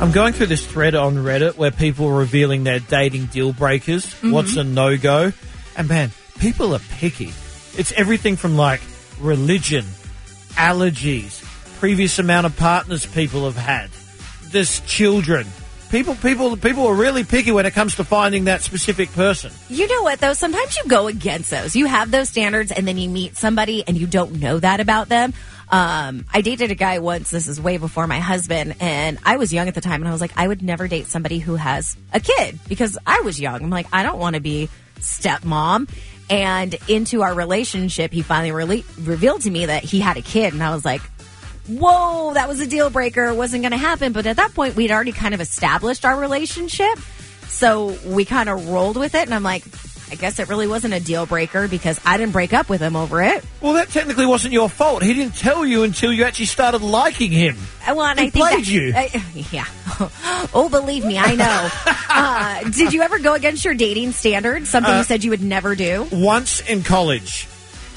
I'm going through this thread on Reddit where people are revealing their dating deal breakers, Mm-hmm. what's a no go, and man, people are picky. It's everything from like religion, allergies, previous amount of partners people have had, there's children. People, people, people are really picky when it comes to finding that specific person. You know what though? Sometimes you go against those. You have those standards and then you meet somebody and you don't know that about them. Um, I dated a guy once, this is way before my husband, and I was young at the time and I was like, I would never date somebody who has a kid because I was young. I'm like, I don't want to be stepmom. And into our relationship, he finally rele- revealed to me that he had a kid and I was like, whoa, that was a deal breaker. It wasn't going to happen. But at that point, we'd already kind of established our relationship. So we kind of rolled with it. And I'm like, I guess it really wasn't a deal breaker because I didn't break up with him over it. Well, that technically wasn't your fault. He didn't tell you until you actually started liking him. Uh, Well, and He I think played that- you. Yeah. oh, believe me, I know. uh, did you ever go against your dating standards? Something Uh, you said you would never do? Once in college,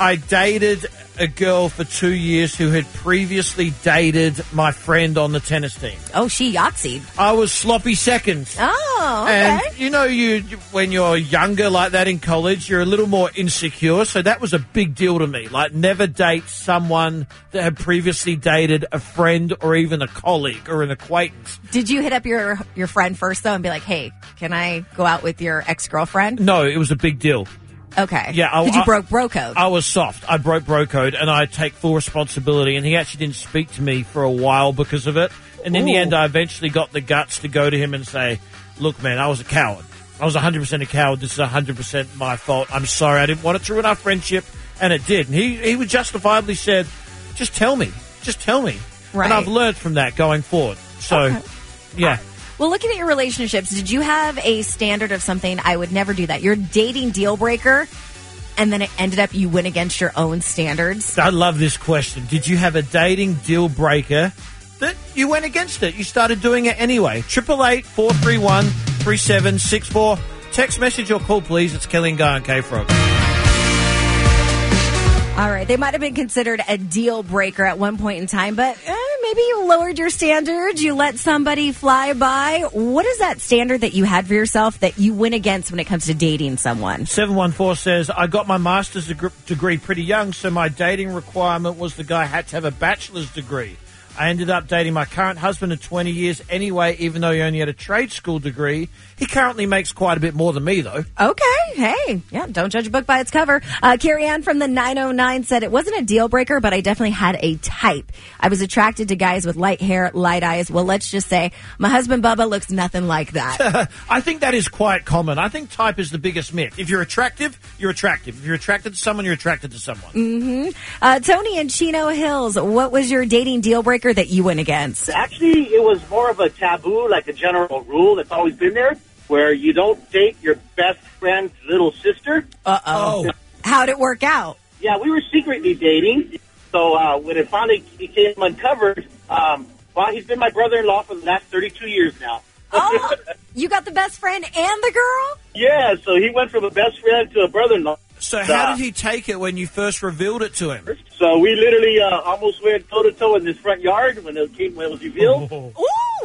I dated a girl for two years who had previously dated my friend on the tennis team. Oh, she Yahtzee. I was sloppy second. Oh, okay. And you know, you when you're younger like that in college, you're a little more insecure. So that was a big deal to me. Like, never date someone that had previously dated a friend or even a colleague or an acquaintance. Did you hit up your your friend first though and be like, "Hey, can I go out with your ex girlfriend?" No, it was a big deal. Okay. Yeah, I- Did you I- broke bro code? I was soft. I broke bro code, and I take full responsibility. And he actually didn't speak to me for a while because of it. And in the end, I eventually got the guts to go to him and say, "Look, man, I was a coward. I was 100% a coward. This is 100% my fault. I'm sorry. I didn't want it to ruin our friendship, and it did." And he he justifiably said, "Just tell me. Just tell me." Right. And I've learned from that going forward. So, Okay. yeah. Well, looking at your relationships, did you have a standard of something? I would never do that. Your dating deal breaker, and then it ended up you went against your own standards. I love this question. Did you have a dating deal breaker that you went against it? You started doing it anyway. Triple eight four three one three seven six four. Text message or call, please. It's Kelli and Guy on K Frog. All right, they might have been considered a deal breaker at one point in time, but eh, maybe you lowered your standards. You let somebody fly by. What is that standard that you had for yourself that you went against when it comes to dating someone? 714 says, I got my master's degree pretty young, so my dating requirement was the guy had to have a bachelor's degree. I ended up dating my current husband of 20 years anyway, even though he only had a trade school degree. He currently makes quite a bit more than me, though. Okay, hey, yeah, don't judge a book by its cover. Uh, Carrie Ann from the 909 said it wasn't a deal breaker, but I definitely had a type. I was attracted to guys with light hair, light eyes. Well, let's just say my husband Bubba looks nothing like that. I think that is quite common. I think type is the biggest myth. If you're attractive, you're attractive. If you're attracted to someone, you're attracted to someone. uh, Tony in Chino Hills, what was your dating deal breaker that you went against? Actually, it was more of a taboo, like a general rule that's always been there, where you don't date your best friend's little sister. Uh oh. How'd it work out? Yeah, we were secretly dating. So uh, when it finally became uncovered, um, well, he's been my brother-in-law for the last 32 years now. Oh, you got the best friend and the girl? yeah, so he went from a best friend to a brother-in-law. So how did he take it when you first revealed it to him? So we literally uh, almost went toe-to-toe in this front yard when it, came, when it was revealed. Ooh.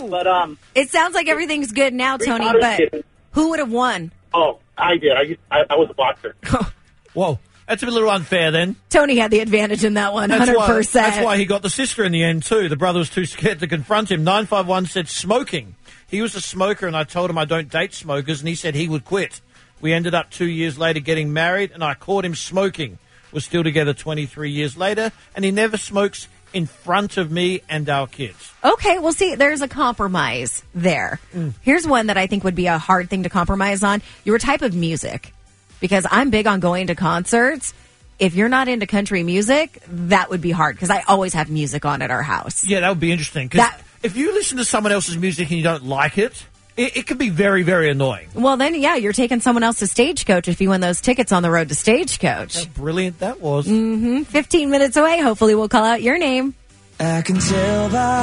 But, um, It sounds like everything's good now, Tony, but it. who would have won? oh, I did. I, used- I, I was a boxer. Whoa, that's a little unfair then. Tony had the advantage in that one, That's 100%. why, that's why he got the sister in the end too. The brother was too scared to confront him. 951 said smoking. He was a smoker and I told him I don't date smokers and he said he would quit. We ended up two years later getting married and I caught him smoking. We're still together 23 years later and he never smokes in front of me and our kids. Okay, well, see, there's a compromise there. Mm. Here's one that I think would be a hard thing to compromise on your type of music. Because I'm big on going to concerts. If you're not into country music, that would be hard because I always have music on at our house. Yeah, that would be interesting. Because if you listen to someone else's music and you don't like it, it, it can be very, very annoying. Well, then, yeah, you're taking someone else's Stagecoach if you win those tickets on the road to Stagecoach. How brilliant that was. Mm-hmm. 15 minutes away. Hopefully, we'll call out your name. I can tell by